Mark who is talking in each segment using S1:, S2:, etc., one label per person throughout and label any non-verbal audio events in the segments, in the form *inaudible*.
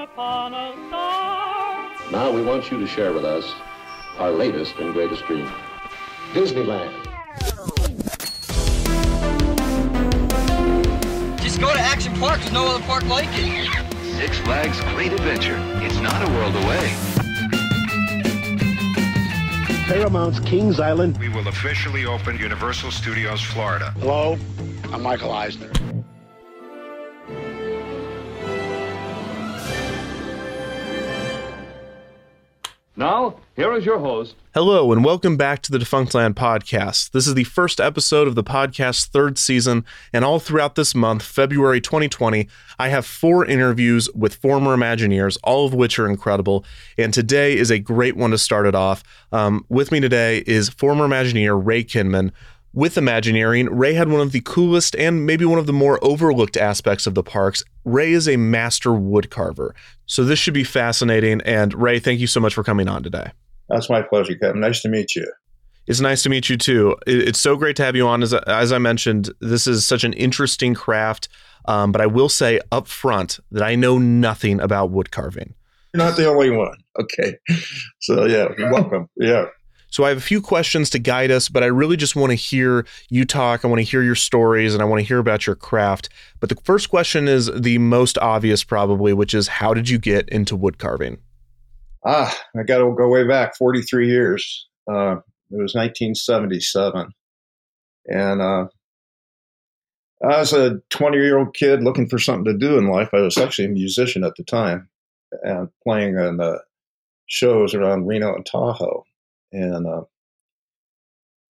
S1: upon a star.
S2: Now we want you to share with us our latest and greatest dream Disneyland.
S3: Just go to Action Park. There's no other park like it.
S4: Six Flags Great Adventure. It's not a world away.
S5: Paramount's Kings Island.
S6: We will officially open Universal Studios Florida.
S5: Hello, I'm Michael Eisner.
S7: Now, here is your host.
S8: Hello, and welcome back to the Defunctland podcast. This is the first episode of the podcast's third season, and all throughout this month, February 2020, I have four interviews with former Imagineers, all of which are incredible. And today is a great one to start it off. Um, with me today is former Imagineer Ray Kinman. With Imagineering, Ray had one of the coolest and maybe one of the more overlooked aspects of the parks. Ray is a master woodcarver. So this should be fascinating. And Ray, thank you so much for coming on today.
S9: That's my pleasure, Kevin. Nice to meet you.
S8: It's nice to meet you too. It's so great to have you on. As, as I mentioned, this is such an interesting craft. Um, but I will say up front that I know nothing about wood carving.
S9: You're not the only one. Okay. So, yeah, welcome. Yeah.
S8: So I have a few questions to guide us, but I really just want to hear you talk. I want to hear your stories and I want to hear about your craft. But the first question is the most obvious, probably, which is how did you get into wood carving?
S9: Ah, I got to go way back 43 years. Uh, it was 1977. And uh, I was a 20 year old kid looking for something to do in life. I was actually a musician at the time and playing in the shows around Reno and Tahoe and uh,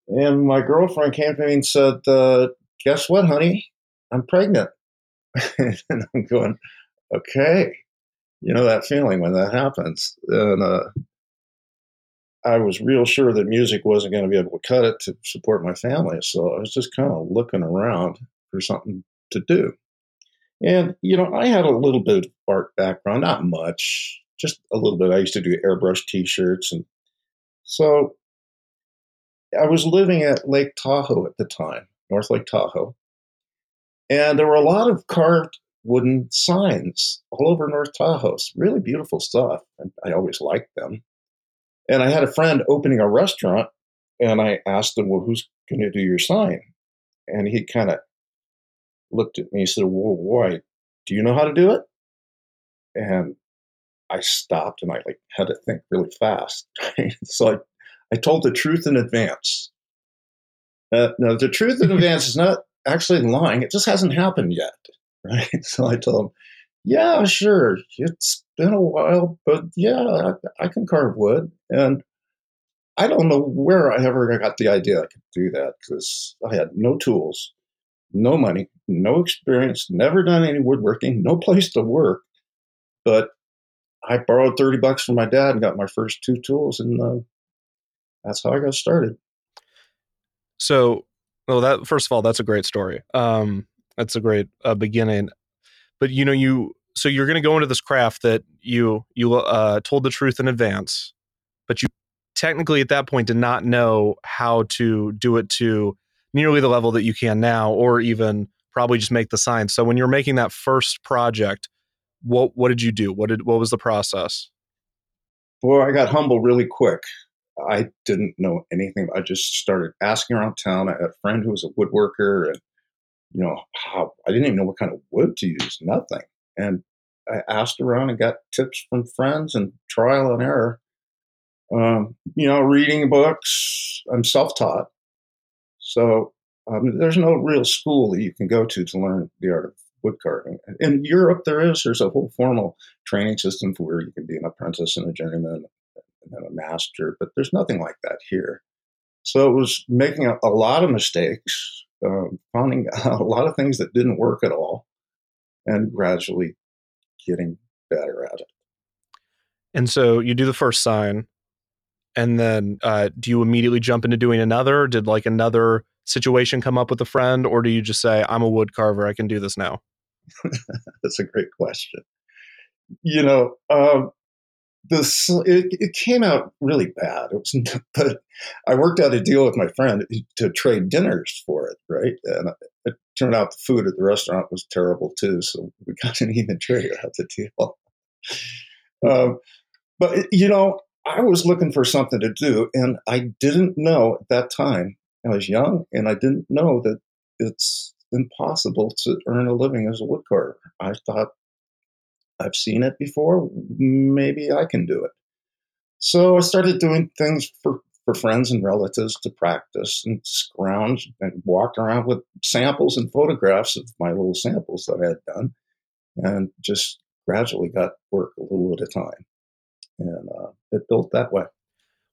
S9: and my girlfriend came to me and said, uh, "Guess what, honey? I'm pregnant." *laughs* and I'm going, "Okay." You know that feeling when that happens, and uh, I was real sure that music wasn't going to be able to cut it to support my family. So I was just kind of looking around for something to do. And, you know, I had a little bit of art background, not much, just a little bit. I used to do airbrush t shirts and so I was living at Lake Tahoe at the time, North Lake Tahoe, and there were a lot of carved wooden signs all over North Tahoe. Really beautiful stuff. And I always liked them. And I had a friend opening a restaurant, and I asked him, Well, who's going to do your sign? And he kind of looked at me and said, Well, why? Do you know how to do it? And I stopped and I like had to think really fast. *laughs* so I, I told the truth in advance. Uh, no, the truth in *laughs* advance is not actually lying. It just hasn't happened yet, *laughs* right? So I told him, "Yeah, sure. It's been a while, but yeah, I, I can carve wood." And I don't know where I ever got the idea I could do that because I had no tools, no money, no experience, never done any woodworking, no place to work. But I borrowed 30 bucks from my dad and got my first two tools. And uh, that's how I got started.
S8: So, well, that first of all, that's a great story. Um, that's a great uh, beginning. But you know, you so you're going to go into this craft that you you uh, told the truth in advance, but you technically at that point did not know how to do it to nearly the level that you can now, or even probably just make the sign. So when you're making that first project, what what did you do? What did what was the process?
S9: Boy, I got humble really quick. I didn't know anything. I just started asking around town. I had a friend who was a woodworker, and you know how I didn't even know what kind of wood to use. Nothing. And I asked around and got tips from friends and trial and error. Um, you know, reading books. I'm self-taught, so um, there's no real school that you can go to to learn the art of wood carving. In Europe, there is. There's a whole formal training system for where you can be an apprentice and a journeyman and a master, but there's nothing like that here. So it was making a, a lot of mistakes, um, finding *laughs* a lot of things that didn't work at all, and gradually getting better at it.
S8: And so you do the first sign, and then uh, do you immediately jump into doing another? Did like another situation come up with a friend, or do you just say, "I'm a wood carver, I can do this now"? *laughs*
S9: That's a great question. You know, um, this it, it, came out really bad. It was, *laughs* but I worked out a deal with my friend to trade dinners for it, right? And it turned out the food at the restaurant was terrible too, so we *laughs* got an even trade out the deal. uh, but you know, I was looking for something to do, and I didn't know at that time. I was young, and I didn't know that it's impossible to earn a living as a woodcarver. I thought I've seen it before. Maybe I can do it. So I started doing things for, for friends and relatives to practice and scrounge and walked around with samples and photographs of my little samples that I had done and just gradually got work a little at a time. And uh, it built that way.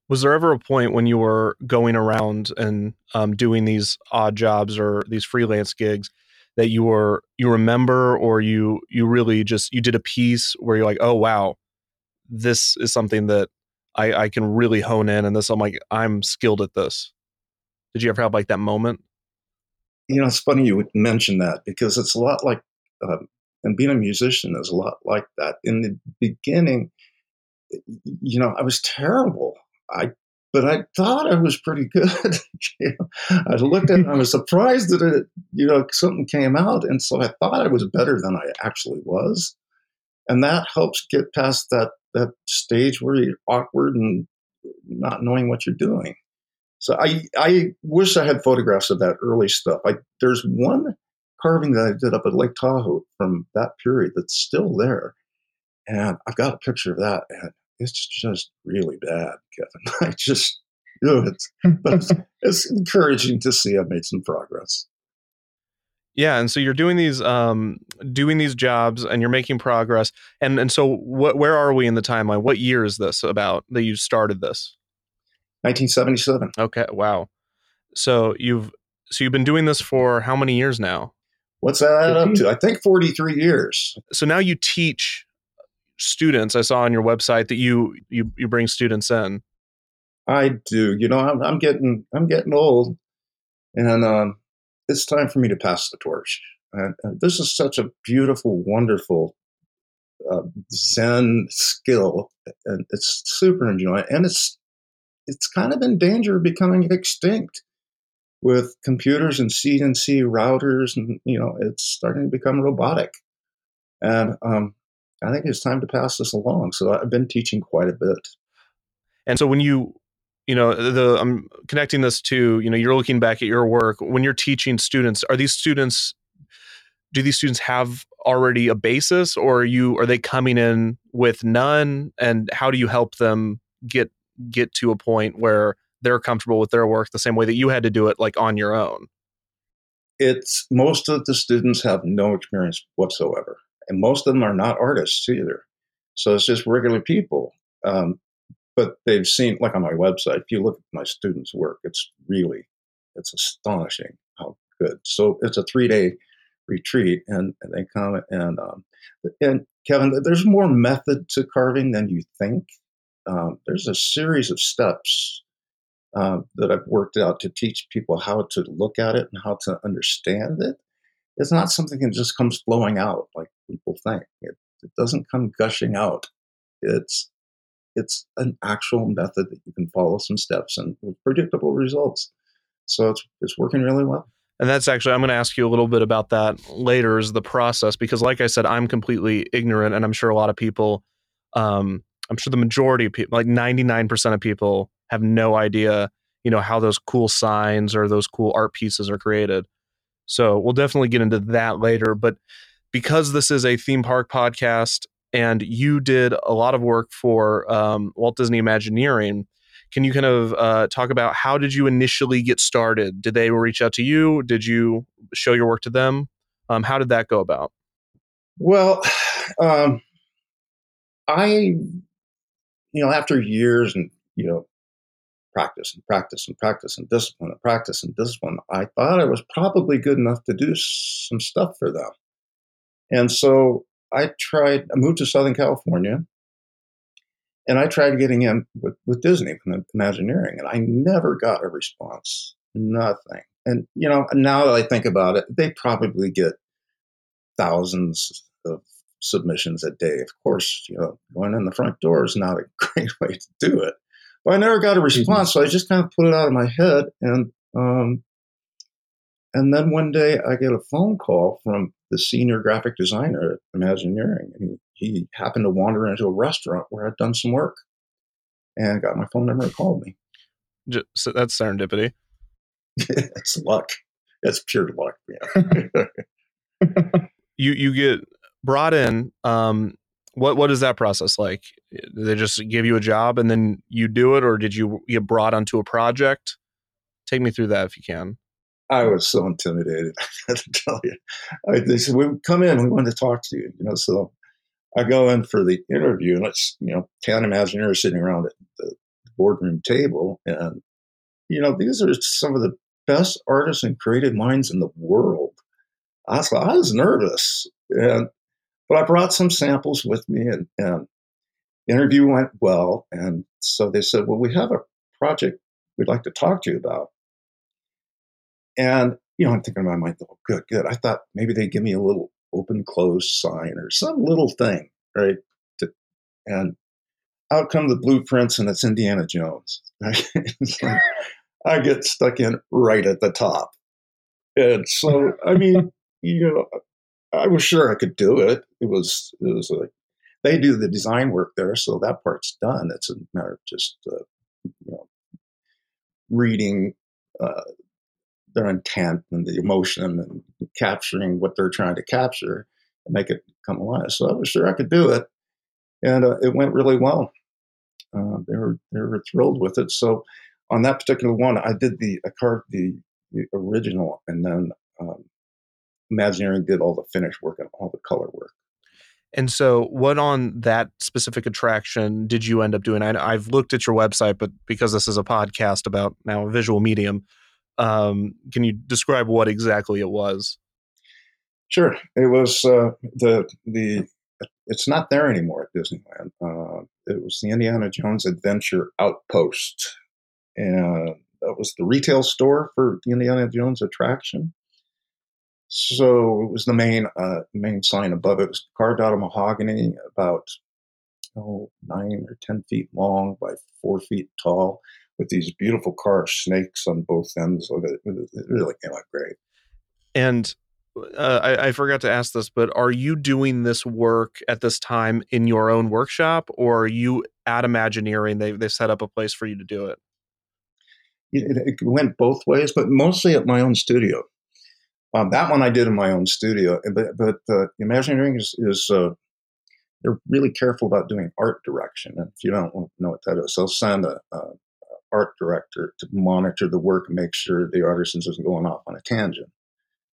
S8: Was there ever a point when you were going around and um, doing these odd jobs or these freelance gigs that you were you remember or you you really just you did a piece where you're like, oh wow, this is something that I, I can really hone in and this I'm like I'm skilled at this. Did you ever have like that moment?
S9: You know, it's funny you would mention that because it's a lot like, uh, and being a musician is a lot like that. In the beginning, you know, I was terrible. I but I thought I was pretty good. *laughs* I looked at it, I was surprised that it, you know, something came out. And so I thought I was better than I actually was. And that helps get past that, that stage where you're awkward and not knowing what you're doing. So I, I wish I had photographs of that early stuff. I, there's one carving that I did up at Lake Tahoe from that period that's still there. And I've got a picture of that. And it's just really bad, Kevin. *laughs* I just, you know, it's, but it's, *laughs* it's encouraging to see I've made some progress.
S8: Yeah, and so you're doing these um, doing these jobs, and you're making progress. And and so, what? Where are we in the timeline? What year is this about that you started this?
S9: 1977.
S8: Okay, wow. So you've so you've been doing this for how many years now?
S9: What's that up to? I think 43 years.
S8: So now you teach students. I saw on your website that you you you bring students in.
S9: I do. You know, I'm, I'm getting I'm getting old, and um, it's time for me to pass the torch. And, and this is such a beautiful, wonderful uh, Zen skill, and it's super enjoying. And it's it's kind of in danger of becoming extinct with computers and CNC routers, and you know, it's starting to become robotic. And um, I think it's time to pass this along. So I've been teaching quite a bit.
S8: And so when you, you know, the I'm connecting this to, you know, you're looking back at your work when you're teaching students. Are these students? Do these students have already a basis, or are you are they coming in with none? And how do you help them get get to a point where they're comfortable with their work the same way that you had to do it, like on your own?
S9: It's most of the students have no experience whatsoever and most of them are not artists either. So it's just regular people. Um, but they've seen, like on my website, if you look at my students' work, it's really, it's astonishing how good. So it's a three day retreat, and, and, they come and um, and Kevin, there's more method to carving than you think. Um, there's a series of steps uh, that I've worked out to teach people how to look at it and how to understand it it's not something that just comes flowing out like people think. It, it doesn't come gushing out. It's it's an actual method that you can follow some steps and with predictable results. So it's it's working really well.
S8: And that's actually I'm going to ask you a little bit about that later is the process because like I said I'm completely ignorant and I'm sure a lot of people um, I'm sure the majority of people like 99% of people have no idea, you know, how those cool signs or those cool art pieces are created. So we'll definitely get into that later. But because this is a theme park podcast and you did a lot of work for um, Walt Disney Imagineering, can you kind of uh, talk about how did you initially get started? Did they reach out to you? Did you show your work to them? Um, how did that go about?
S9: Well, um, I, you know, after years and you know practice and practice and practice and discipline and practice and discipline, I thought I was probably good enough to do some stuff for them. And so I tried, I moved to Southern California and I tried getting in with, with Disney from Imagineering, and I never got a response. Nothing. And, you know, now that I think about it, they probably get thousands of submissions a day. Of course, you know, going in the front door is not a *laughs* great way to do it. But I never got a mm-hmm. response, so I just kind of put it out of my head. And um, and then one day I get a phone call from the senior graphic designer at Imagineering, and he happened to wander into a restaurant where I'd done some work and got my phone number and called me.
S8: Just, so that's serendipity. *laughs*
S9: it's luck. It's pure luck. Yeah. *laughs* *laughs*
S8: you you get brought in. Um, what what is that process like? Do they just give you a job and then you do it, or did you get brought onto a project? Take me through that if you can.
S9: I was so intimidated. *laughs* I have to tell you. I, they said, "We come in. We want to talk to you." You know, so I go in for the interview, and it's you know ten Imagineers sitting around at the boardroom table, and you know these are some of the best artists and creative minds in the world. I was, I was nervous, and but I brought some samples with me, and, and interview went well. And so they said, "Well, we have a project we'd like to talk to you about." And you know, I'm thinking in my mind, "Oh, good, good." I thought maybe they'd give me a little open close sign or some little thing, right? To, and out come the blueprints, and it's Indiana Jones. *laughs* Right? like, I get stuck in right at the top. And so, I mean, you know, I was sure I could do it. It was, it was like, they do the design work there, so that part's done. It's a matter of just, uh, you know, reading uh, their intent and the emotion and capturing what they're trying to capture and make it come alive. So I was sure I could do it, and uh, it went really well. Uh, they were they were thrilled with it. So on that particular one, I did the I carved the, the original, and then um, Imagineering did all the finish work and all the color work.
S8: And so, what on that specific attraction did you end up doing? I, have looked at your website, but because this is a podcast about now a visual medium, um, can you describe what exactly it was?
S9: Sure, it was uh, the the. It's not there anymore at Disneyland. Uh, it was the Indiana Jones Adventure Outpost, and that was the retail store for the Indiana Jones attraction. So it was the main uh, main sign above it. It was carved out of mahogany, about oh nine or ten feet long by four feet tall, with these beautiful carved snakes on both ends of it. It really came out great.
S8: And uh, I, I, forgot to ask this, but are you doing this work at this time in your own workshop, or are you at Imagineering? They they set up a place for you to do it.
S9: It, it went both ways, but mostly at my own studio. Um, that one I did in my own studio, but but uh, Imagineering is, is uh, they're really careful about doing art direction. And if you don't know what that is, they'll send a, a art director to monitor the work make sure the artisan isn't going off on a tangent,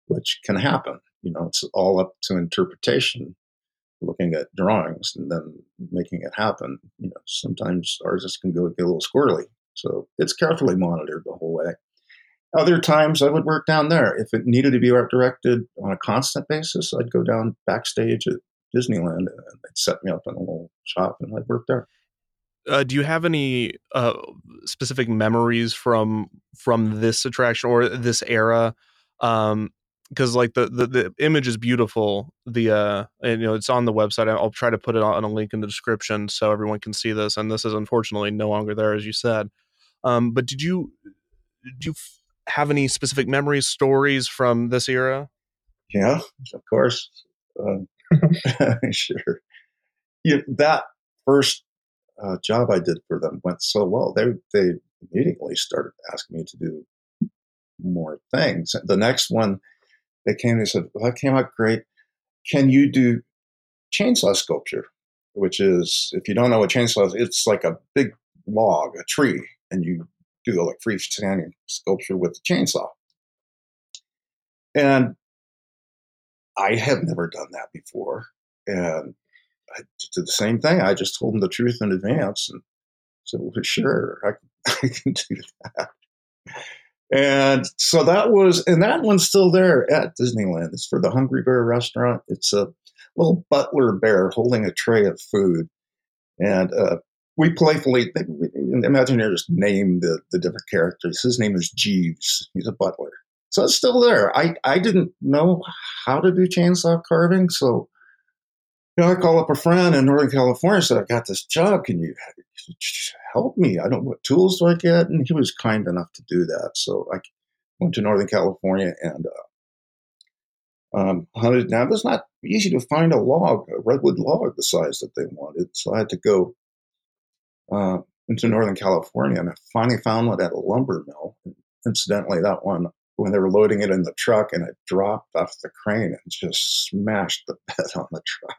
S9: which can happen. You know, it's all up to interpretation, looking at drawings and then making it happen. You know, sometimes artists can go get a little squirrely. So it's carefully monitored the whole way. Other times I would work down there. If it needed to be art directed on a constant basis, I'd go down backstage at Disneyland and they'd set me up in a little shop and I'd work there.
S8: Uh, do you have any uh, specific memories from from this attraction or this era? Um, because like the, the the image is beautiful. The uh, and you know it's on the website. I'll try to put it on a link in the description so everyone can see this. And this is unfortunately no longer there, as you said. Um, but did you did you have any specific memories, stories from this era?
S9: Yeah, of course. Uh, *laughs* sure. That first uh, job I did for them went so well. They they immediately started asking me to do more things. The next one, they came. They said, "Well, that came out great. Can you do chainsaw sculpture?" Which is, if you don't know what chainsaw is, it's like a big log, a tree, and you do like freestanding sculpture with the chainsaw. And I had never done that before. And I did the same thing. I just told them the truth in advance and said, well, sure, I, *laughs* I can do that. And so that was, and that one's still there at Disneyland. It's for the Hungry Bear restaurant. It's a little butler bear holding a tray of food. And uh, we playfully, Imagineers name the, the different characters. His name is Jeeves. He's a butler. So it's still there. I, I didn't know how to do chainsaw carving. So you know, I call up a friend in Northern California and said, I got this job. Can you help me? I don't what tools do I get? And he was kind enough to do that. So I went to Northern California and uh, Um, hunted. Now it was not easy to find a log, a redwood log, the size that they wanted. So I had to go uh, into Northern California, and I finally found one at a lumber mill. And incidentally, that one when they were loading it in the truck, and it dropped off the crane and just smashed the *laughs* bed on the truck.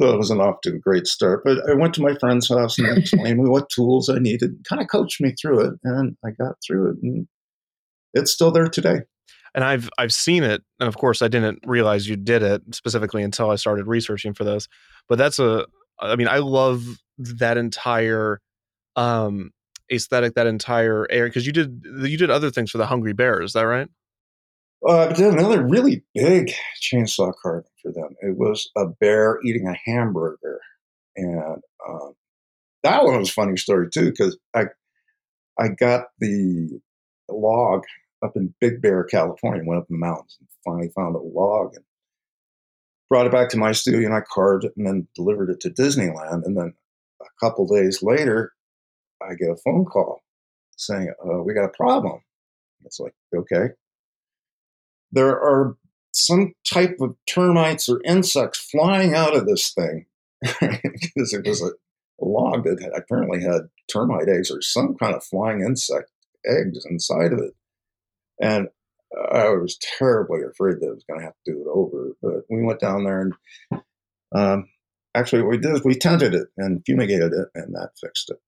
S9: So it wasn't off to a great start. But I went to my friend's house and *laughs* explained me what tools I needed, kind of coached me through it, and I got through it, and it's still there today.
S8: And I've I've seen it, and of course I didn't realize you did it specifically until I started researching for this. But that's a, I mean, I love that entire um aesthetic, that entire area because you did you did other things for the Hungry Bear. Is that right?
S9: Uh, I did another really big chainsaw carving for them. It was a bear eating a hamburger, and um, that one was a funny story too because I I got the log up in Big Bear, California, went up in the mountains and finally found a log and brought it back to my studio and I carved it and then delivered it to Disneyland. And then a couple days later, I get a phone call saying, uh, "We got a problem." It's like, okay, there are some type of termites or insects flying out of this thing *laughs* because it was a, log that had, apparently had termite eggs or some kind of flying insect eggs inside of it. And I was terribly afraid that I was going to have to do it over. But we went down there and um, actually what we did is we tented it and fumigated it, and that fixed it.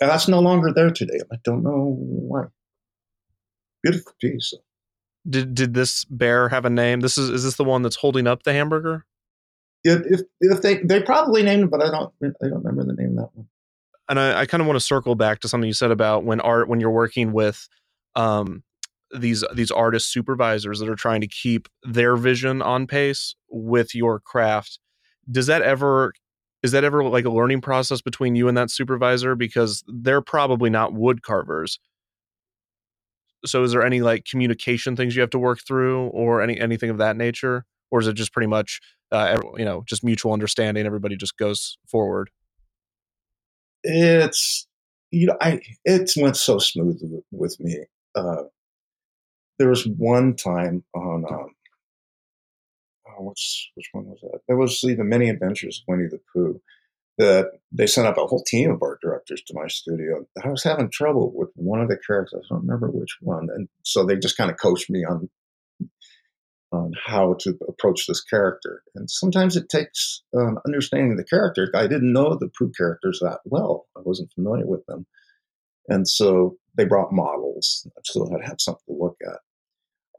S9: And that's no longer there today. I don't know why. Beautiful piece.
S8: Did did this bear have a name? This is is this the one that's holding up the hamburger?
S9: If, if, if they they probably named it, but I don't I don't remember the name of that one.
S8: And I, I kind of want to circle back to something you said about when art when you're working with um, these these artist supervisors that are trying to keep their vision on pace with your craft. Does that ever is that ever like a learning process between you and that supervisor because they're probably not wood carvers so is there any like communication things you have to work through or any anything of that nature or is it just pretty much uh, you know just mutual understanding everybody just goes forward
S9: it's you know i it went so smooth with, me uh, there was one time on um, oh, what's which one was that? That was the Many Adventures of Winnie the Pooh. That they sent up a whole team of art directors to my studio. I was having trouble with one of the characters. I don't remember which one, and so they just kind of coached me on on how to approach this character. And sometimes it takes um, understanding the character. I didn't know the Pooh characters that well. I wasn't familiar with them, and so they brought models. So I had something to look at.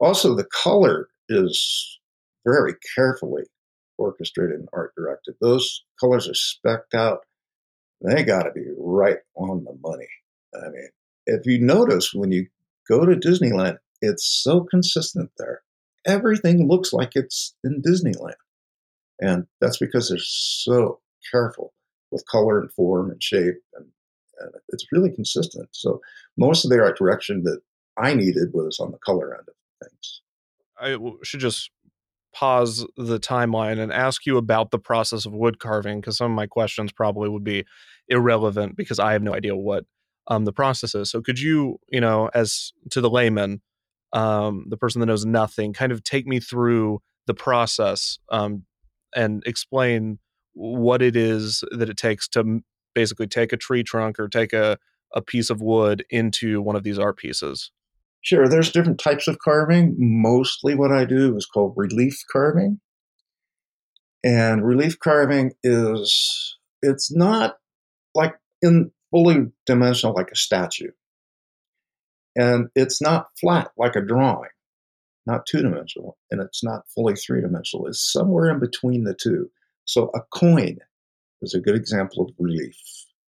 S9: Also, the color is very carefully orchestrated and art directed. Those colors are specked out. They got to be right on the money. I mean, if you notice when you go to Disneyland, it's so consistent there. Everything looks like it's in Disneyland. And that's because they're so careful with color and form and shape. And, and it's really consistent. So most of the art direction that I needed was on the color end of things.
S8: I should just pause the timeline and ask you about the process of wood carving because some of my questions probably would be irrelevant because I have no idea what um, the process is. So could you, you know, as to the layman, um, the person that knows nothing, kind of take me through the process um, and explain what it is that it takes to basically take a tree trunk or take a, a piece of wood into one of these art pieces?
S9: Sure, there's different types of carving. Mostly what I do is called relief carving. And relief carving is, it's not like in fully dimensional like a statue. And it's not flat like a drawing, not two dimensional, and it's not fully three dimensional. It's somewhere in between the two. So a coin is a good example of relief.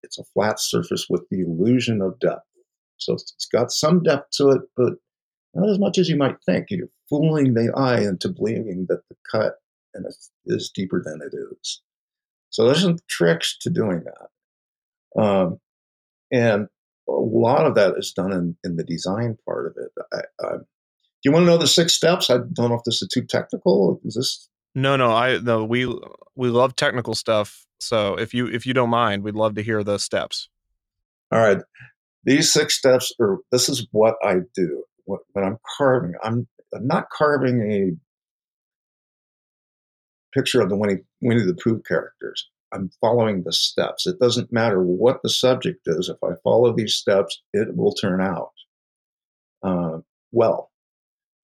S9: It's a flat surface with the illusion of depth. So it's got some depth to it, but not as much as you might think. You're fooling the eye into believing that the cut is deeper than it is. So there's some tricks to doing that. Um, and a lot of that is done in, in the design part of it. I, I, do you want to know the six steps? I don't know if this is too technical. Is this?
S8: No, no. I no. We we love technical stuff. So if you if you don't mind, we'd love to hear the steps.
S9: All right. These six steps are, this is what I do when I'm carving. I'm, I'm not carving a picture of the Winnie, Winnie the Pooh characters. I'm following the steps. It doesn't matter what the subject is. If I follow these steps, it will turn out uh, well.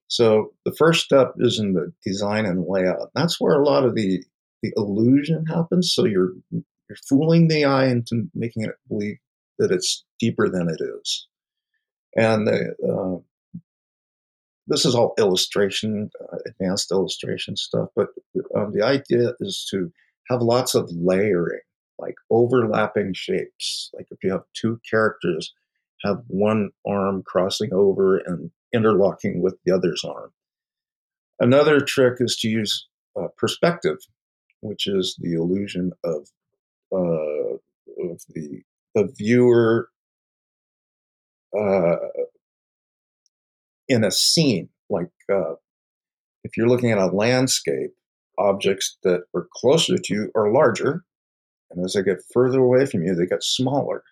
S9: So the first step is in the design and layout. That's where a lot of the the illusion happens. So you're you're fooling the eye into making it believe that it's deeper than it is. And uh, this is all illustration, uh, advanced illustration stuff. But um, the idea is to have lots of layering, like overlapping shapes. Like if you have two characters, have one arm crossing over and interlocking with the other's arm. Another trick is to use uh, perspective, which is the illusion of uh, of the the viewer uh, in a scene. Like uh, if you're looking at a landscape, objects that are closer to you are larger, and as they get further away from you, they get smaller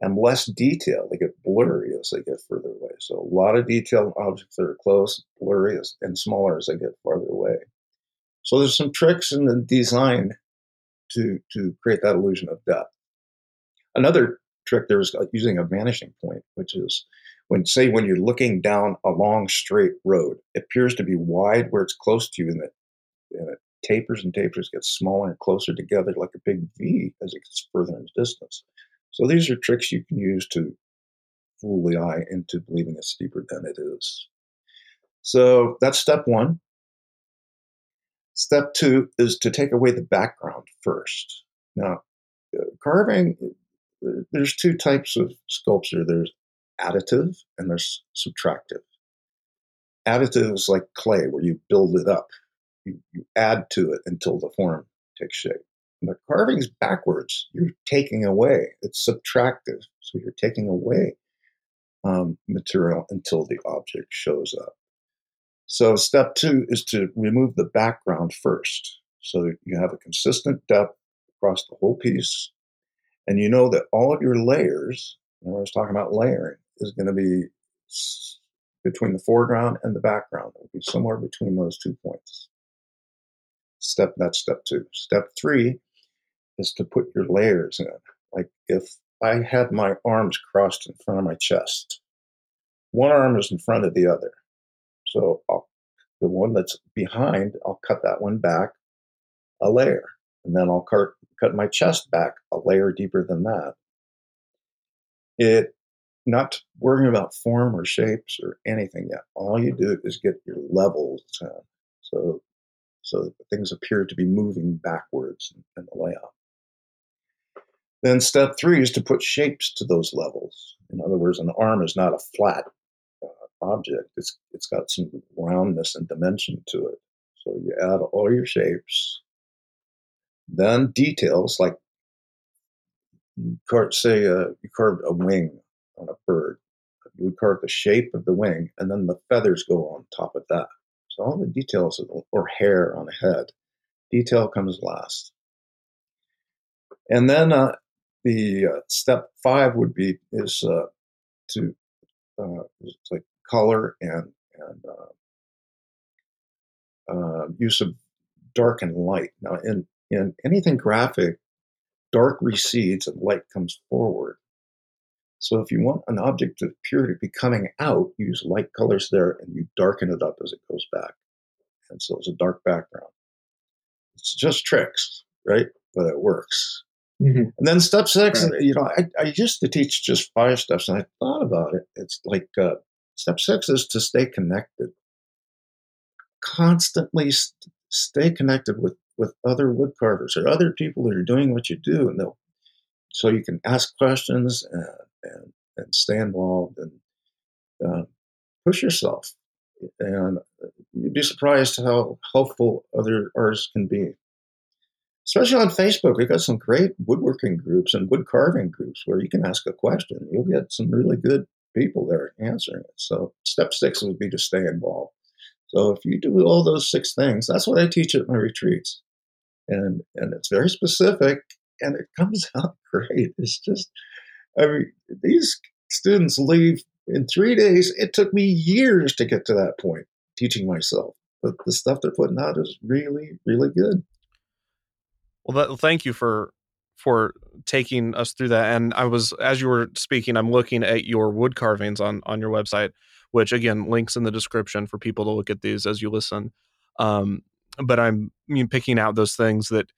S9: and less detail. They get blurry as they get further away. So a lot of detail objects that are close, blurry, and smaller as they get farther away. So there's some tricks in the design to to create that illusion of depth. Another trick there is using a vanishing point, which is when say when you're looking down a long straight road, it appears to be wide where it's close to you, and it, and it tapers and tapers, gets smaller and closer together like a big V as it gets further in distance. So these are tricks you can use to fool the eye into believing it's deeper than it is. So that's step one. Step two is to take away the background first. Now, uh, carving, there's two types of sculpture there's additive and there's subtractive. Additive is like clay, where you build it up, you, you add to it until the form takes shape. And the carving's backwards. You're taking away. It's subtractive. So you're taking away um, material until the object shows up. So step two is to remove the background first. So you have a consistent depth across the whole piece. And you know that all of your layers, I was talking about layering, is going to be between the foreground and the background. It'll be somewhere between those two points. Step that's step two. Step three is to put your layers in. Like if I had my arms crossed in front of my chest, one arm is in front of the other. So I'll, the one that's behind, I'll cut that one back a layer. And then I'll cut, cut my chest back a layer deeper than that. It not worrying about form or shapes or anything yet. All you do is get your levels. So so things appear to be moving backwards in the layout. Then step three is to put shapes to those levels. In other words, an arm is not a flat uh, object. It's it's got some roundness and dimension to it. So you add all your shapes. Then details like you carve, say uh, you carved a wing on a bird. You would carve the shape of the wing, and then the feathers go on top of that. So all the details or hair on a head, detail comes last. And then uh, the uh, step five would be is uh, to uh, like color and and uh, uh, use of dark and light. Now, in in anything graphic, dark recedes and light comes forward. So, if you want an object to appear to be coming out, use light colors there, and you darken it up as it goes back. And so, it's a dark background. It's just tricks, right? But it works. Mm-hmm. And then step six, right. you know, I, I used to teach just five steps, and I thought about it. It's like uh, step six is to stay connected, constantly st- stay connected with with other wood carvers or other people that are doing what you do, and they'll so you can ask questions and and, and stay involved and uh, push yourself. And you'd be surprised how helpful other artists can be especially on Facebook, we've got some great woodworking groups and wood carving groups where you can ask a question. You'll get some really good people there answering it. So step six would be to stay involved. So if you do all those six things, that's what I teach at my retreats. And and it's very specific and it comes *laughs* out great. It's just I mean, these students leave in three days. It took me years to get to that point, teaching myself. but the stuff they're putting out is really, really good.
S8: Well, that, thank you for for taking us through that. And I was, as you were speaking, I'm looking at your wood carvings on on your website, which again links in the description for people to look at these as you listen. Um, but I'm I mean, picking out those things that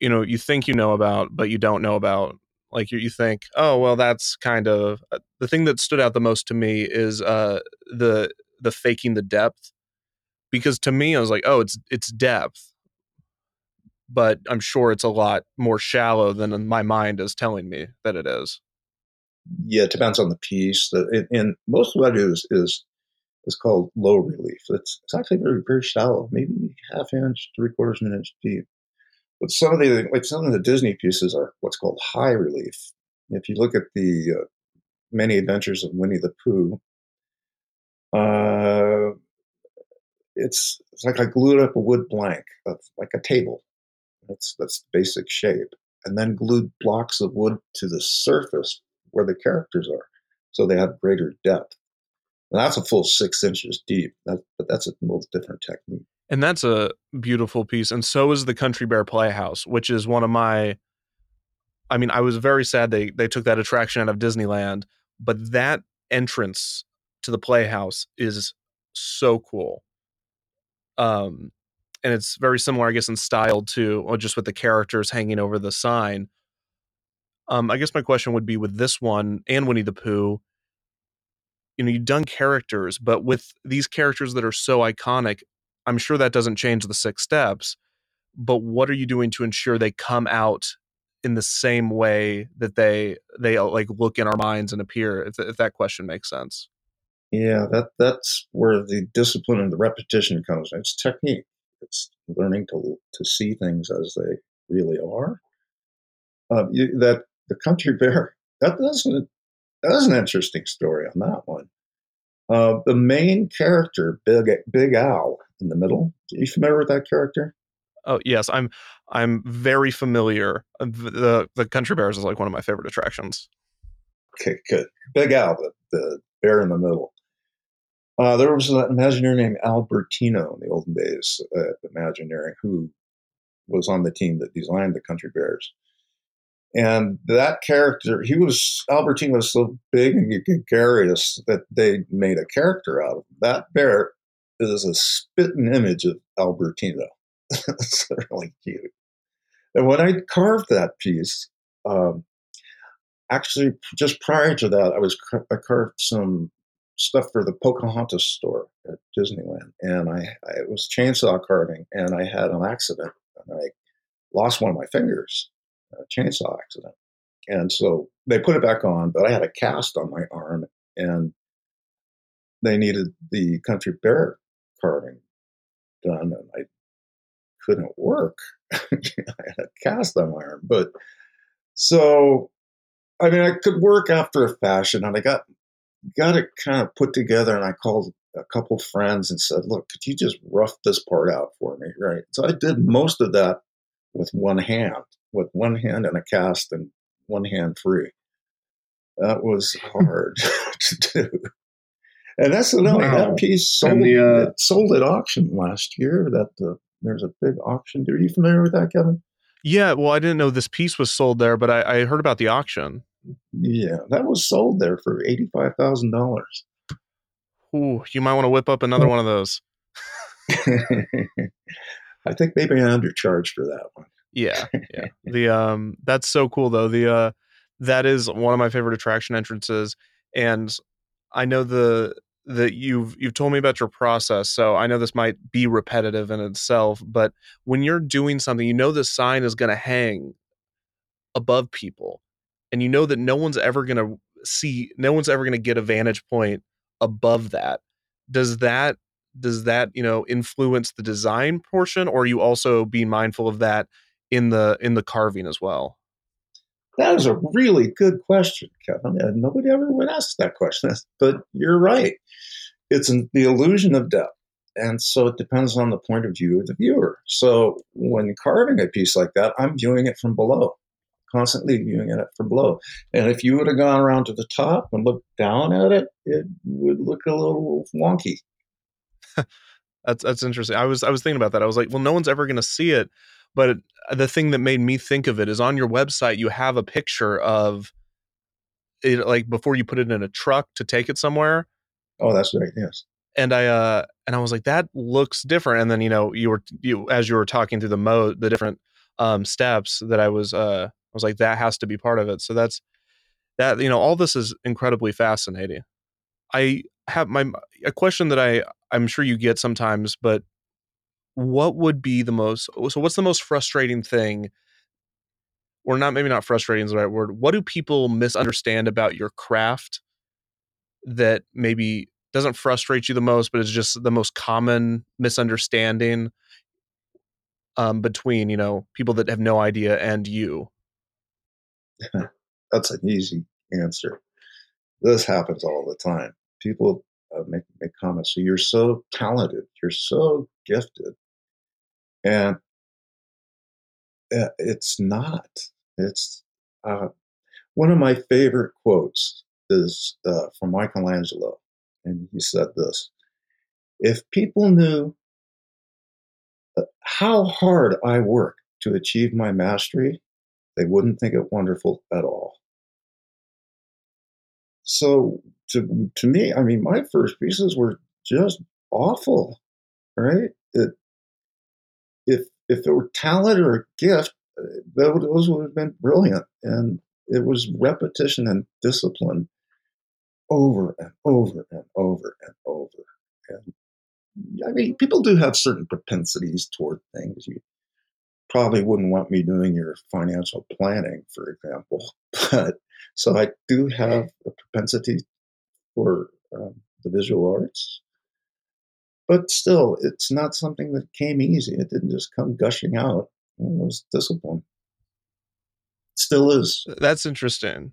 S8: you know you think you know about, but you don't know about. Like you, you think, oh well, that's kind of uh, the thing that stood out the most to me is uh, the the faking the depth, because to me I was like, oh, it's it's depth, but I'm sure it's a lot more shallow than my mind is telling me that it is.
S9: Yeah, it depends on the piece. And, and most of what I do is, is is called low relief. It's it's actually very very shallow, maybe half inch, three quarters of an inch deep. But some of the like some of the Disney pieces are what's called high relief. If you look at the uh, Many Adventures of Winnie the Pooh, uh, it's it's like I glued up a wood blank of like a table. That's that's the basic shape, and then glued blocks of wood to the surface where the characters are, so they have greater depth. And that's a full six inches deep, that, but that's a little different technique.
S8: And that's a beautiful piece. And so is the Country Bear Playhouse, which is one of my. I mean, I was very sad they they took that attraction out of Disneyland, but that entrance to the Playhouse is so cool. Um, and it's very similar, I guess, in style too, or just with the characters hanging over the sign. Um, I guess my question would be with this one and Winnie the Pooh. You know, you've done characters, but with these characters that are so iconic, I'm sure that doesn't change the six steps. But what are you doing to ensure they come out in the same way that they they uh, like look in our minds and appear? If, if that question makes sense.
S9: Yeah, that that's where the discipline and the repetition comes. It's technique. It's learning to to see things as they really are. Um, you, that the country *laughs* bear that doesn't that's an interesting story on that one. Uh, the main character, Big Big Al, in the middle. Are you familiar with that character?
S8: Oh yes, I'm. I'm very familiar. Uh, the the Country Bears is like one of my favorite attractions.
S9: Okay, good. Big Al, the, the bear in the middle. Uh, there was an Imagineer named Al Bertino in the olden days at Imagineering who was on the team that designed the Country Bears. And that character, he was, Al Bertino was so big and gregarious that they made a character out of him. That bear is a spitting image of Al Bertino. *laughs* it's really cute. And when I carved that piece, um, actually, just prior to that, I was I carved some stuff for the Pocahontas store at Disneyland, and I, I was chainsaw carving, and I had an accident, and I lost one of my fingers, chainsaw accident, and so they put it back on, but I had a cast on my arm, and they needed the country bear carving done, and I couldn't work. *laughs* I had a cast on my arm, but so I mean, I could work after a fashion, and I got got it kind of put together. And I called a couple friends and said, "Look, could you just rough this part out for me?" Right. So I did most of that with one hand, with one hand and a cast, and one hand free. That was *laughs* hard *laughs* to do. And that's the wow. that piece sold, the, uh, sold at auction last year. That the, there's a big auction. Are you familiar with that, Kevin?
S8: Yeah, well, I didn't know this piece was sold there, but I, I heard about the auction.
S9: Yeah, that was sold there for eighty-five thousand dollars.
S8: Ooh, you might want to whip up another one of those. *laughs*
S9: I think maybe I undercharged for that one.
S8: Yeah, *laughs* yeah. the um, that's so cool though. The uh, that is one of my favorite attraction entrances, and I know the that you've you've told me about your process so i know this might be repetitive in itself but when you're doing something you know the sign is going to hang above people and you know that no one's ever going to see no one's ever going to get a vantage point above that does that does that you know influence the design portion or are you also being mindful of that in the in the carving as well
S9: that is a really good question, Kevin. And nobody ever would ask that question, *laughs* but you're right. It's an, the illusion of depth. And so it depends on the point of view of the viewer. So when carving a piece like that, I'm viewing it from below, constantly viewing it from below. And if you would have gone around to the top and looked down at it, it would look a little wonky. *laughs*
S8: That's that's interesting. I was I was thinking about that. I was like, well, no one's ever going to see it, but the thing that made me think of it is on your website you have a picture of it like before you put it in a truck to take it somewhere.
S9: Oh, that's right. Yes.
S8: And I uh and I was like, that looks different. And then you know you were you as you were talking through the mode the different um steps that I was uh I was like that has to be part of it. So that's that you know all this is incredibly fascinating. I have my a question that I I'm sure you get sometimes, but what would be the most so what's the most frustrating thing or not maybe not frustrating is the right word what do people misunderstand about your craft that maybe doesn't frustrate you the most but is just the most common misunderstanding um, between you know people that have no idea and you? *laughs*
S9: That's an easy answer. This happens all the time. People uh, make, make comments so you're so talented you're so gifted and uh, it's not. It's uh, one of my favorite quotes is uh, from Michelangelo, and he said this: "If people knew uh, how hard I work to achieve my mastery, they wouldn't think it wonderful at all." So, to to me, I mean, my first pieces were just awful, right? It if if it were talent or a gift, uh, those would have been brilliant. And it was repetition and discipline over and over and over and over. And I mean, people do have certain propensities toward things. You probably wouldn't want me doing your financial planning, for example. *laughs* But so I do have a propensity for um, the visual arts but still, it's not something that came easy. It didn't just come gushing out. It was discipline. Still is.
S8: That's interesting.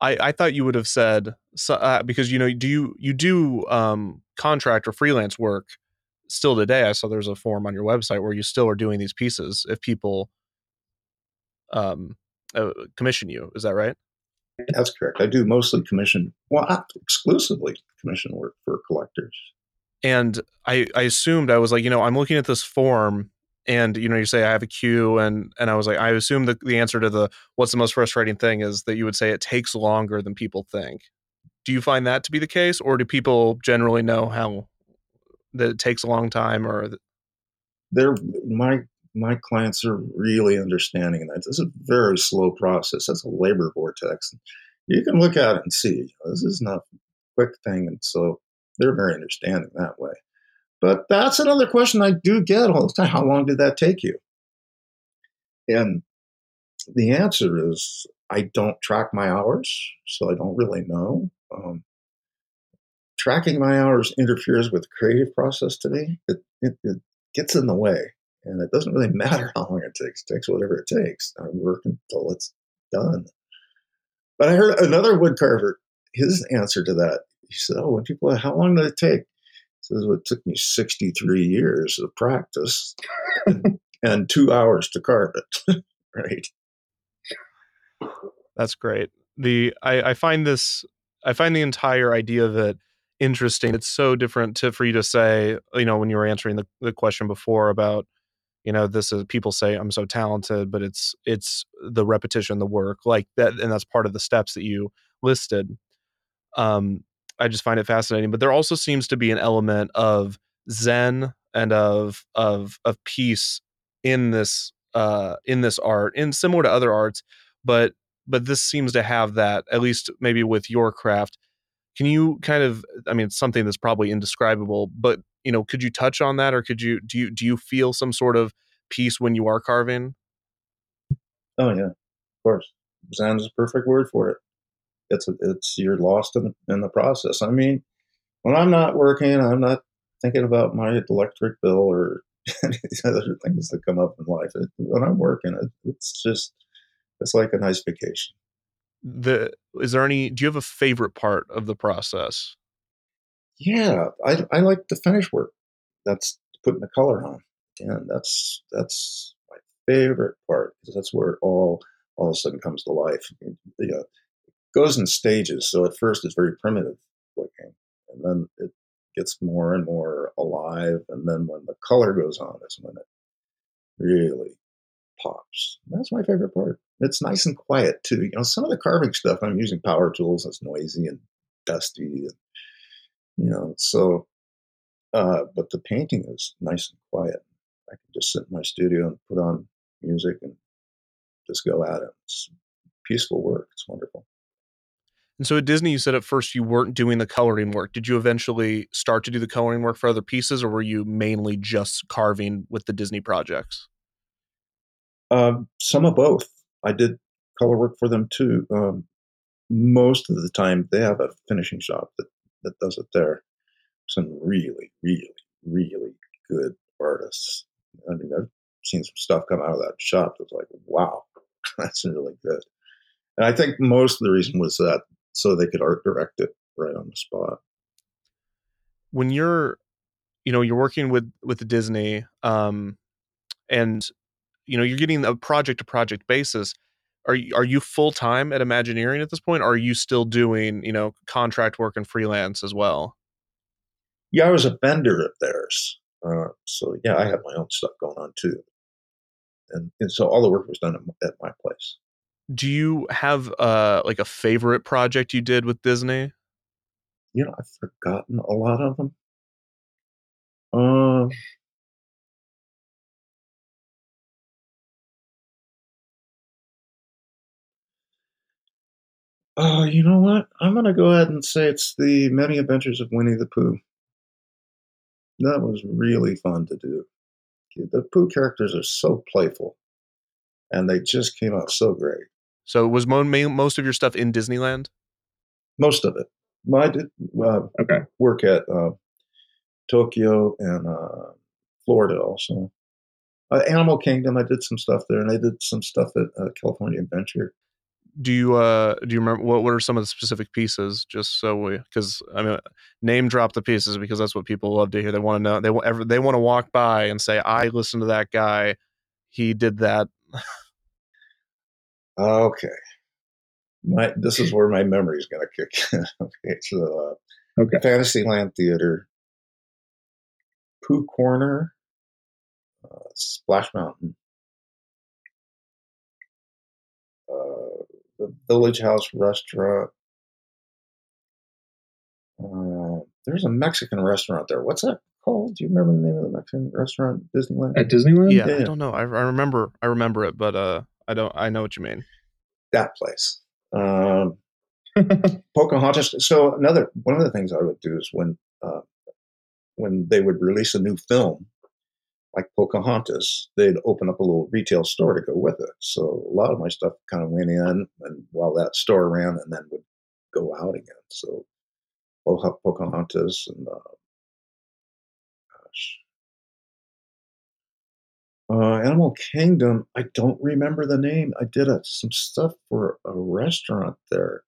S8: I, I thought you would have said uh, because you know do you you do um, contract or freelance work still today. I saw there's a form on your website where you still are doing these pieces if people um, uh, commission you. Is that right?
S9: That's correct. I do mostly commission, well, exclusively commission work for collectors
S8: and I, I assumed I was like, you know, I'm looking at this form and you know you say i have a queue and and i was like i assume that the answer to the what's the most frustrating thing? is that you would say it takes longer than people think. Do you find that to be the case or do people generally know how that it takes a long time or
S9: they're my my clients are really understanding that. This is a very slow process. That's a labor vortex. You can look at it and see this is not a quick thing and so they're very understanding that way. But that's another question I do get all the time. How long did that take you? And the answer is I don't track my hours, so I don't really know. Um, tracking my hours interferes with the creative process to me. It, it, it, gets in the way, and it doesn't really *laughs* matter how long it takes. It takes whatever it takes. I work until it's done. But I heard another woodcarver, his answer to that he said, "Oh, when people, how long did it take?" He says, "Well, it took me 63 years of practice and *laughs* two hours to carve it." *laughs* right.
S8: That's great. The I, I find this I find the entire idea of it interesting. It's so different to for you to say, you know, when you were answering the, the question before about, you know, this is people say I'm so talented, but it's it's the repetition, the work, like that, and that's part of the steps that you listed. Um, I just find it fascinating. But there also seems to be an element of zen and of of of peace in this uh in this art, in similar to other arts, but but this seems to have that at least maybe with your craft. Can you kind of I mean it's something that's probably indescribable, but you know, could you touch on that or could you do you do you feel some sort of peace when you are carving?
S9: Oh yeah, of course. Zen is a perfect word for it it's it's you're lost in in the process. I mean, when I'm not working, I'm not thinking about my electric bill or *laughs* any of these other things that come up in life. When I'm working, it, it's just it's like a nice vacation.
S8: The is there any? Do you have a favorite part of the process?
S9: Yeah, I I like the finish work. That's putting the color on, and that's that's my favorite part because that's where it all all of a sudden comes to life. The uh, goes in stages. So at first it's very primitive looking, and then it gets more and more alive, and then when the color goes on is when it really pops. That's my favorite part. It's nice and quiet too. You know, some of the carving stuff I'm using power tools. It's noisy and dusty, and you know. So, uh, but the painting is nice and quiet. I can just sit in my studio and put on music and just go at it. It's peaceful work. It's wonderful.
S8: And so at Disney, you said at first you weren't doing the coloring work. Did you eventually start to do the coloring work for other pieces, or were you mainly just carving with the Disney projects?
S9: Um, some of both. I did color work for them too. Um, most of the time, they have a finishing shop that, that does it there. Some really, really, really good artists. I mean, I've seen some stuff come out of that shop that's like, wow, *laughs* that's really good. And I think most of the reason was that so they could art direct it right on the spot.
S8: When you're, you know, you're working with with Disney, um, and you know you're getting a project to project basis. Are you are you full time at Imagineering at this point? Or are you still doing you know contract work and freelance as well?
S9: Yeah, I was a vendor of theirs, uh, so yeah, I had my own stuff going on too, and, and so all the work was done at, at my place
S8: do you have uh like a favorite project you did with Disney?
S9: You know, I've forgotten a lot of them. Um, Oh, you know what? I'm to go ahead and say it's the Many Adventures of Winnie the Pooh. That was really fun to do. The Pooh characters are so playful, and they just came out so great.
S8: So was mo- most of your stuff in Disneyland?
S9: Most of it. I did uh,
S8: okay.
S9: work at uh, Tokyo and uh, Florida also. Uh, Animal Kingdom, I did some stuff there, and I did some stuff at uh, California Adventure.
S8: Do you uh do you remember what what are some of the specific pieces? Just so we, because I mean, name drop the pieces because that's what people love to hear. They want to know. They want they want to walk by and say, "I listened to that guy. He did that." *laughs*
S9: Okay. My this is where my memory is going to kick in. *laughs* okay, so uh, okay. Fantasyland Theater, Pooh Corner, uh, Splash Mountain, uh, the Village Haus Restaurant. Uh, there's a Mexican restaurant there. What's that called? Do you remember the name of the Mexican restaurant? Disneyland.
S10: At Disneyland?
S8: Yeah, yeah. I don't know. I, I remember. I remember it, but uh, I don't. I know what you mean.
S9: That place. Um, *laughs* Pocahontas. So another one of the things I would do is when uh, when they would release a new film, like Pocahontas, they'd open up a little retail store to go with it. So a lot of my stuff kind of went in, and while that store ran, and then would go out again. So Pocahontas and uh, gosh, uh, Animal Kingdom, I don't remember the name. I did a, some stuff for a restaurant there.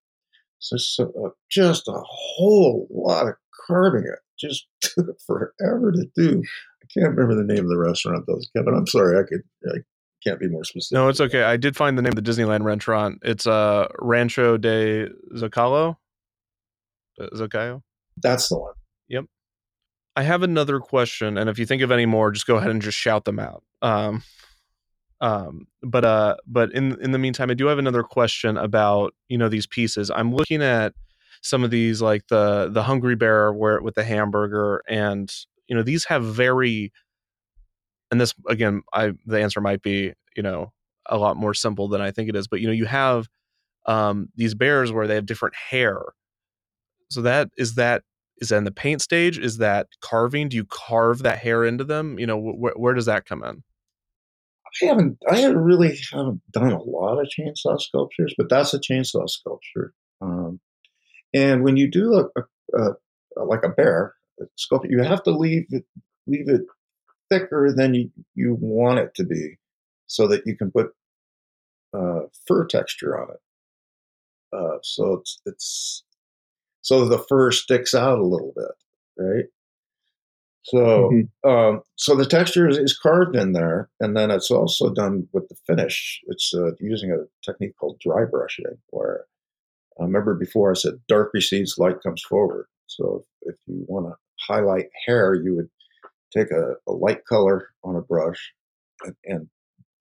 S9: So, so uh, just a whole lot of carving. It just *laughs* took forever to do. I can't remember the name of the restaurant though, Kevin. I'm sorry. I could. I can't be more specific.
S8: No, it's okay. I did find the name of the Disneyland restaurant. It's uh, Rancho de Zocalo. Zocalo.
S9: That's the one.
S8: Yep. I have another question, and if you think of any more, just go ahead and just shout them out. Um, um, but uh, but in in the meantime, I do have another question about you know these pieces. I'm looking at some of these, like the the Hungry Bear, where with the hamburger, and you know these have very, and this again, I the answer might be you know a lot more simple than I think it is, but you know you have um, these bears where they have different hair. So that is that is that in the paint stage? Is that carving? Do you carve that hair into them? You know, wh- where does that come in?
S9: I haven't. I really haven't done a lot of chainsaw sculptures, but that's a chainsaw sculpture. Um, and when you do a, a, a, like a bear sculpture, you have to leave it leave it thicker than you, you want it to be, so that you can put uh, fur texture on it. Uh, so it's it's so the fur sticks out a little bit, right? So, mm-hmm. um, so the texture is, is, carved in there, and then it's also done with the finish. It's uh, using a technique called dry brushing, where I remember before I said dark recedes, light comes forward. So if you want to highlight hair, you would take a, a light color on a brush and, and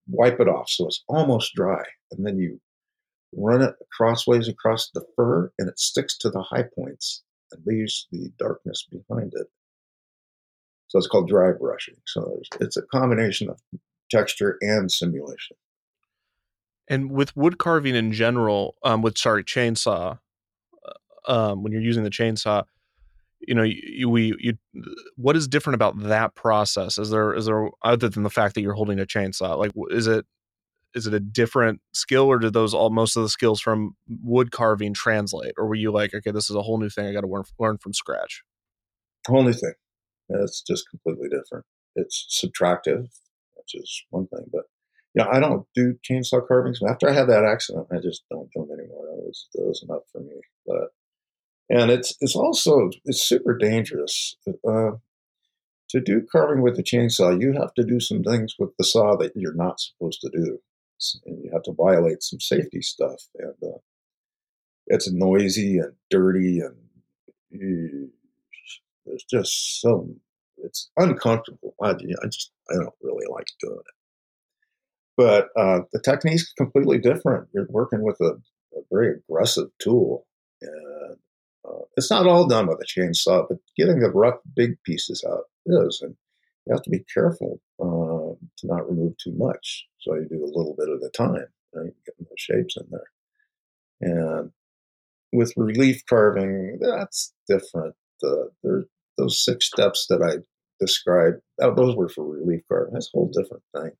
S9: wipe it off so it's almost dry. And then you run it crossways across the fur and it sticks to the high points and leaves the darkness behind it. So it's called dry brushing. So it's a combination of texture and simulation.
S8: And with wood carving in general, um, with sorry chainsaw, uh, um, when you're using the chainsaw, you know, you, we you what is different about that process? Is there is there other than the fact that you're holding a chainsaw? Like, is it is it a different skill, or did those all most of the skills from wood carving translate, or were you like, okay, this is a whole new thing I got to learn learn from scratch?
S9: Whole new thing. It's just completely different. It's subtractive, which is one thing, but you know, I don't do chainsaw carvings. After I had that accident, I just don't do them anymore. That was, that was enough for me. But and it's it's also it's super dangerous. Uh, to do carving with a chainsaw, you have to do some things with the saw that you're not supposed to do, and you have to violate some safety stuff. And uh, it's noisy and dirty, and you, there's just so it's uncomfortable. I, I just I don't really like doing it. But uh, the technique's completely different. You're working with a, a very aggressive tool, and uh, it's not all done with a chainsaw, but getting the rough, big pieces out is. And you have to be careful uh, to not remove too much. So you do a little bit at a time, right? Getting the shapes in there. And with relief carving, that's different. There, those six steps that I described, oh, those were for relief carving. That's a whole different thing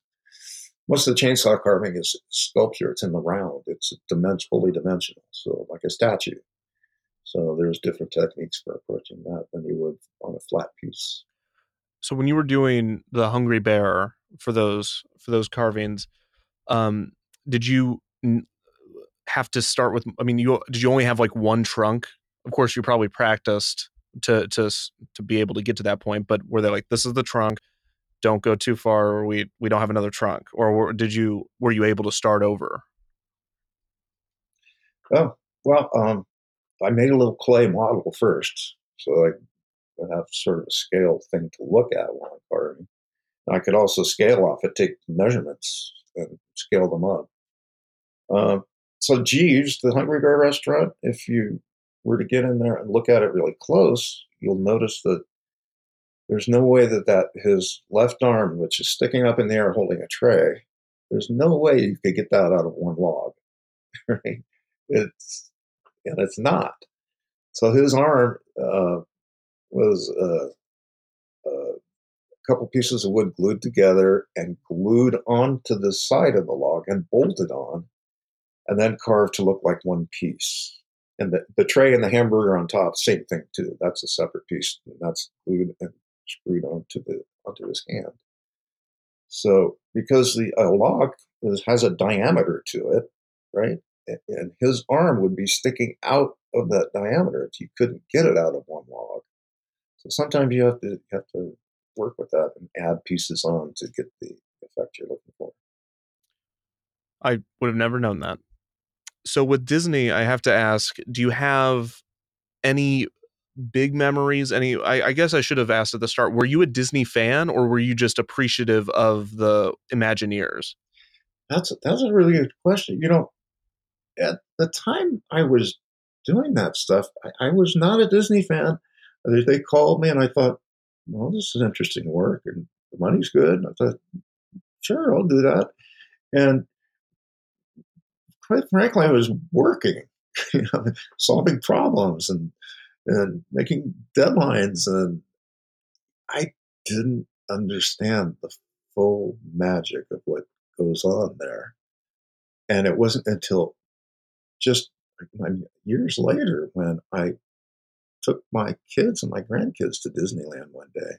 S9: most of the chainsaw carving is sculpture. It's in the round. It's dimension, fully dimensional, so like a statue. So there's different techniques for approaching that than you would on a flat piece.
S8: So when you were doing the Hungry Bear for those for those carvings, um, did you have to start with? I mean, you did you only have like one trunk? Of course, you probably practiced to to to be able to get to that point. But were they like, this is the trunk? don't go too far or we we don't have another trunk or did you were you able to start over
S9: oh well um, i made a little clay model first so i have sort of a scale thing to look at while i'm carving i could also scale off it take measurements and scale them up uh, so Jeeves, the Hungry Bear restaurant, if you were to get in there and look at it really close, you'll notice that there's no way that that his left arm, which is sticking up in the air holding a tray, there's no way you could get that out of one log. *laughs* Right? It's and it's not. So his arm uh, was uh, uh, a couple pieces of wood glued together and glued onto the side of the log and bolted on, and then carved to look like one piece. And the, the tray and the hamburger on top, same thing too. That's a separate piece. That's glued and screwed onto the onto his hand. So because the log is, has a diameter to it, right, and his arm would be sticking out of that diameter if you couldn't get it out of one log. So sometimes you have to you have to work with that and add pieces on to get the effect you're looking for.
S8: I would have never known that. So with Disney, I have to ask, do you have any big memories? Any? I, I, guess I should have asked at the start. Were you a Disney fan, or were you just appreciative of the Imagineers?
S9: That's that's a really good question. You know, at the time I was doing that stuff, I, I was not a Disney fan. They called me, and I thought, well, this is interesting work, and the money's good. And I thought, sure, I'll do that. And quite frankly, I was working, *laughs* you know, solving problems and and making deadlines. And I didn't understand the full magic of what goes on there. And it wasn't until just years later when I took my kids and my grandkids to Disneyland one day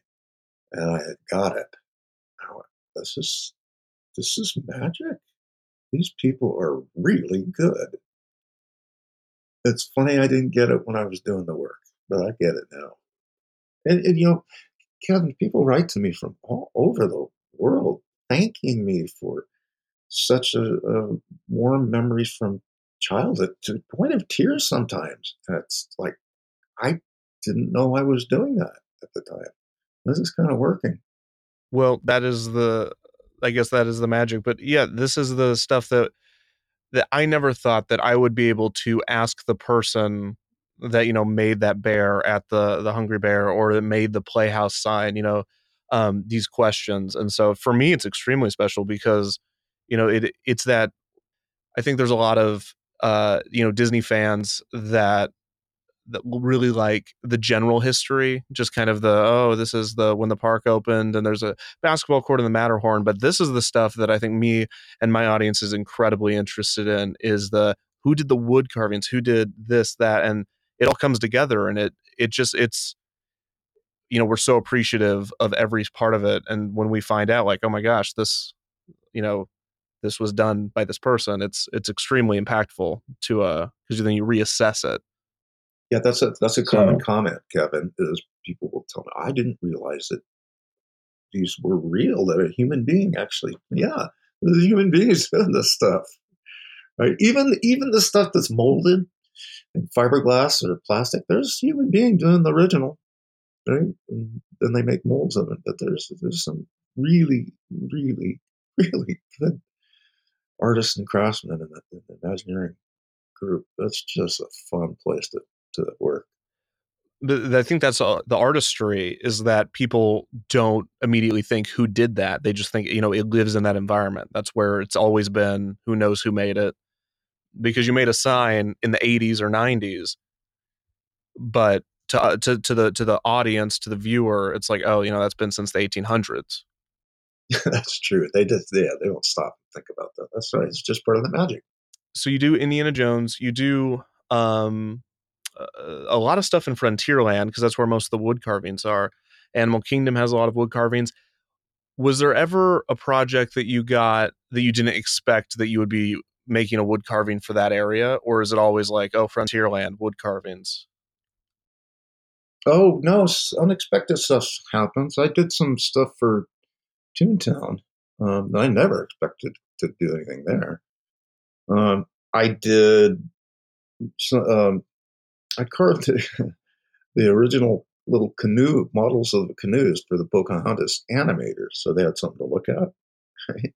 S9: and I had got it. I went, this is this is magic. These people are really good. It's funny I didn't get it when I was doing the work, but I get it now. And, and you know, Kevin, people write to me from all over the world thanking me for such a, a warm memories from childhood to the point of tears sometimes. And it's like, I didn't know I was doing that. at the time. This is kind of working.
S8: Well, that is the I guess that is the magic. But yeah, this is the stuff that that I never thought that I would be able to ask the person that you know made that bear at the the Hungry Bear or that made the Playhouse sign. You know, um, these questions, and so for me, it's extremely special because you know it it's that I think there's a lot of uh, you know Disney fans that that really like the general history, just kind of the oh, this is the when the park opened and there's a basketball court in the Matterhorn. But this is the stuff that I think me and my audience is incredibly interested in is the who did the wood carvings, who did this, that, and it all comes together and it it just it's you know we're so appreciative of every part of it and when we find out like oh my gosh this you know this was done by this person it's it's extremely impactful to uh because then you reassess it
S9: yeah that's a that's a common so, comment kevin is people will tell me i didn't realize that these were real that a human being actually yeah the human beings *laughs* doing this stuff right even even the stuff that's molded in fiberglass or plastic there's a human being doing the original right and then they make molds of it but there's there's some really really *laughs* really good artists and craftsmen in the, in the Imagineering group. That's just a fun place to, to work.
S8: I think that's uh, the artistry is that people don't immediately think who did that. They just think, you know, it lives in that environment. That's where it's always been. Who knows who made it? Because you made a sign in the 80s or 90s, but to, uh, to to the to the audience, to the viewer, it's like, oh, you know, that's been since the 1800s. *laughs*
S9: that's true. They just yeah, they don't stop and think about that. That's right. It's just part of the magic.
S8: So you do Indiana Jones. You do um, a lot of stuff in Frontierland because that's where most of the wood carvings are. Animal Kingdom has a lot of wood carvings. Was there ever a project that you got that you didn't expect that you would be making a wood carving for that area, or is it always like, oh, Frontierland wood carvings?
S9: Oh no, unexpected stuff happens. I did some stuff for Toontown. Um, I never expected to do anything there. Um, I did. Um, I carved *laughs* the original little canoe models of the canoes for the Pocahontas animators, so they had something to look at. *laughs*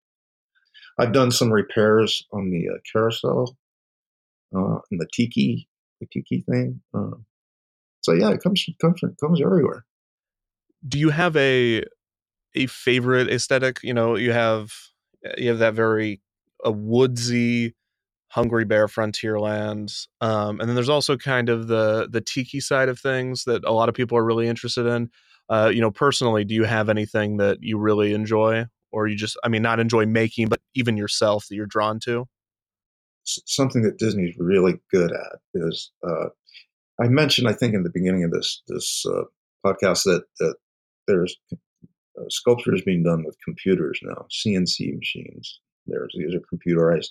S9: I've done some repairs on the uh, carousel uh, and the tiki, the tiki thing. Uh, so yeah, it comes comes comes everywhere.
S8: Do you have a a favorite aesthetic. You know, you have you have that very a woodsy Hungry Bear Frontierland, um, and then there's also kind of the the tiki side of things that a lot of people are really interested in. Uh, you know, personally, do you have anything that you really enjoy, or you just, I mean, not enjoy making, but even yourself that you're drawn to?
S9: Something that Disney's really good at is, uh, I mentioned, I think, in the beginning of this this uh, podcast that that there's uh, sculpture is being done with computers now, CNC machines. There's these are computerized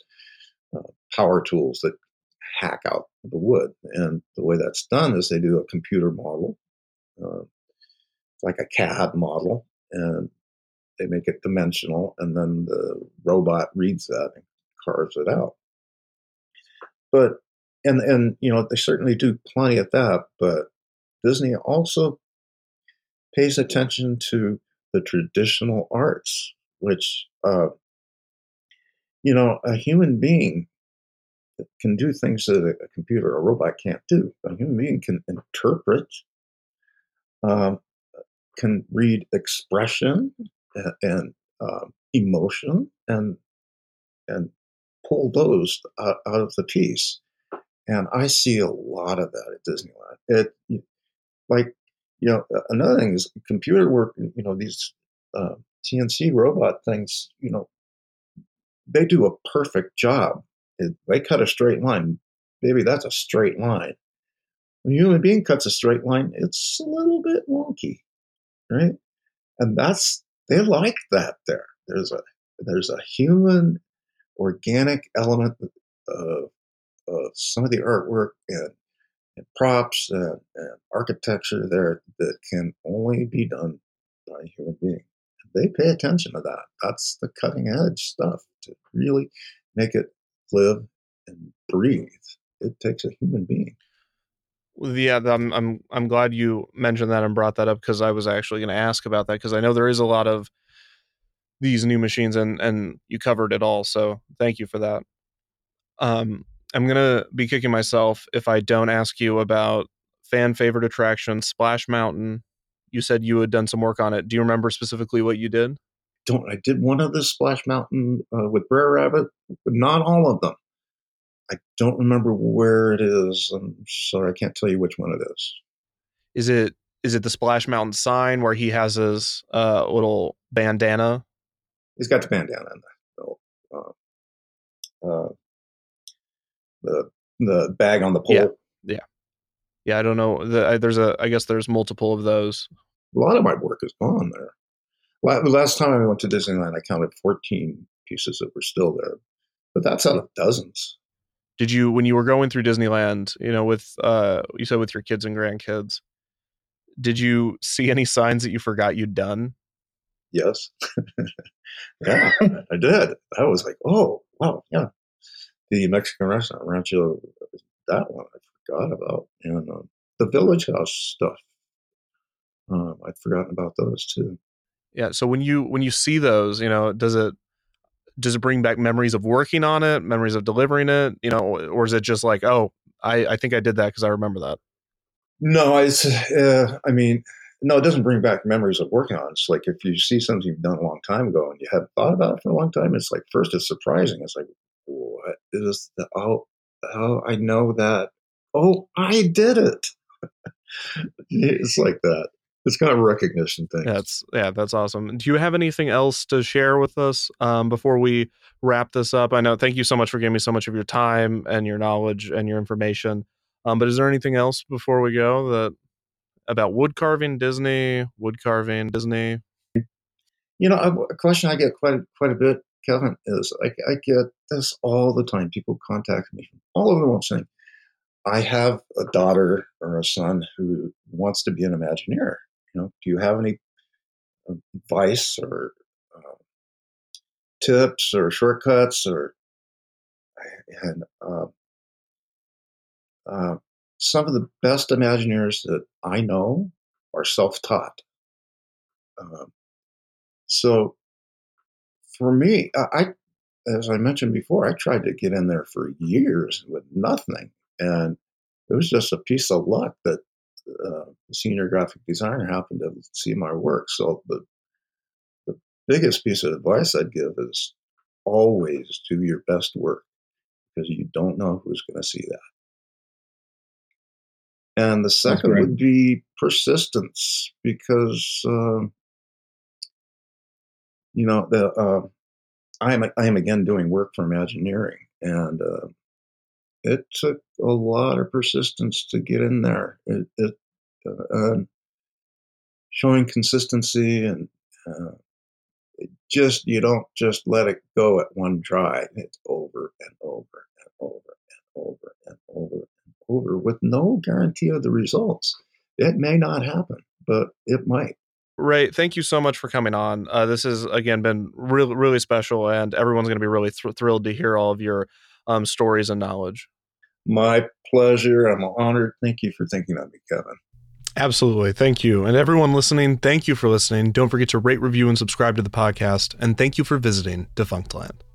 S9: uh, power tools that hack out the wood, and the way that's done is they do a computer model, uh, like a CAD model, and they make it dimensional, and then the robot reads that and carves it out. But and and you know they certainly do plenty of that, but Disney also pays attention to the traditional arts, which, uh, you know, a human being can do things that a computer or a robot can't do. A human being can interpret, um, can read expression and, and uh, emotion, and and pull those out, out, of the piece. And I see a lot of that at Disneyland. It like you know, another thing is computer work. You know, these uh, CNC robot things. You know, they do a perfect job. They cut a straight line. Maybe that's a straight line. When a human being cuts a straight line, it's a little bit wonky, right? And that's they like that. There, there's a there's a human organic element of, of some of the artwork and and props and, and architecture there that can only be done by a human being. They pay attention to that. That's the cutting edge stuff to really make it live and breathe. It takes a human being.
S8: Yeah, I'm I'm I'm glad you mentioned that and brought that up because I was actually going to ask about that because I know there is a lot of these new machines and and you covered it all. So thank you for that. Um, I'm gonna be kicking myself if I don't ask you about fan favorite attraction Splash Mountain. You said you had done some work on it. Do you remember specifically what you did?
S9: Don't I did one of the Splash Mountain uh, with Brer Rabbit, but not all of them. I don't remember where it is. I'm sorry, I can't tell you which one it is.
S8: Is it is it the Splash Mountain sign where he has his uh, little bandana?
S9: He's got the bandana in there. Uh, uh, the the bag on the pole.
S8: Yeah. Yeah, yeah. I don't know. The, I, there's a. I guess there's multiple of those.
S9: A lot of my work is gone there. The last time I went to Disneyland, I counted 14 pieces that were still there, but that's out of dozens.
S8: Did you when you were going through Disneyland? You know, with uh, you said with your kids and grandkids. Did you see any signs that you forgot you'd done?
S9: Yes. *laughs* yeah, I did. I was like, oh, wow, yeah. The Mexican restaurant, Rancho, that one I forgot about. And uh, the Village Haus stuff, um, I'd forgotten about those too.
S8: Yeah. So when you when you see those, you know, does it does it bring back memories of working on it, memories of delivering it, you know, or is it just like, oh, I I think I did that because I remember that.
S9: No, it's, uh, I mean, no, it doesn't bring back memories of working on it. It's like if you see something you've done a long time ago and you hadn't thought about it for a long time, it's like, first, it's surprising. It's like, what is the, oh, oh, I know that. Oh, I did it. *laughs* it's like that. It's kind of a recognition thing.
S8: That's yeah, that's awesome. Do you have anything else to share with us um, before we wrap this up? I know. Thank you so much for giving me so much of your time and your knowledge and your information. Um, but is there anything else before we go that about wood carving Disney, wood carving Disney?
S9: You know, a question I get quite quite a bit, Kevin, is I, I get this all the time. People contact me from all over the world saying, "I have a daughter or a son who wants to be an Imagineer. Know, do you have any advice or uh, tips or shortcuts or?" And uh, uh, some of the best Imagineers that I know are self-taught. Um, so for me, I, as I mentioned before, I tried to get in there for years with nothing, and it was just a piece of luck that uh, the senior graphic designer happened to see my work. So the the biggest piece of advice I'd give is always do your best work because you don't know who's going to see that. And the second would be persistence because, um, you know, the, uh, I am I am again doing work for Imagineering, and uh, it took a lot of persistence to get in there. It, it uh, showing consistency and uh, just you don't just let it go at one try. It's over and over and over and over and over and over with no guarantee of the results. It may not happen, but it might.
S8: Ray, thank you so much for coming on. Uh, this has again been really, really special, and everyone's going to be really thr- thrilled to hear all of your um, stories and knowledge.
S9: My pleasure. I'm honored. Thank you for thinking of me, Kevin.
S8: Absolutely. Thank you. And everyone listening, thank you for listening. Don't forget to rate, review, and subscribe to the podcast. And thank you for visiting Defunctland.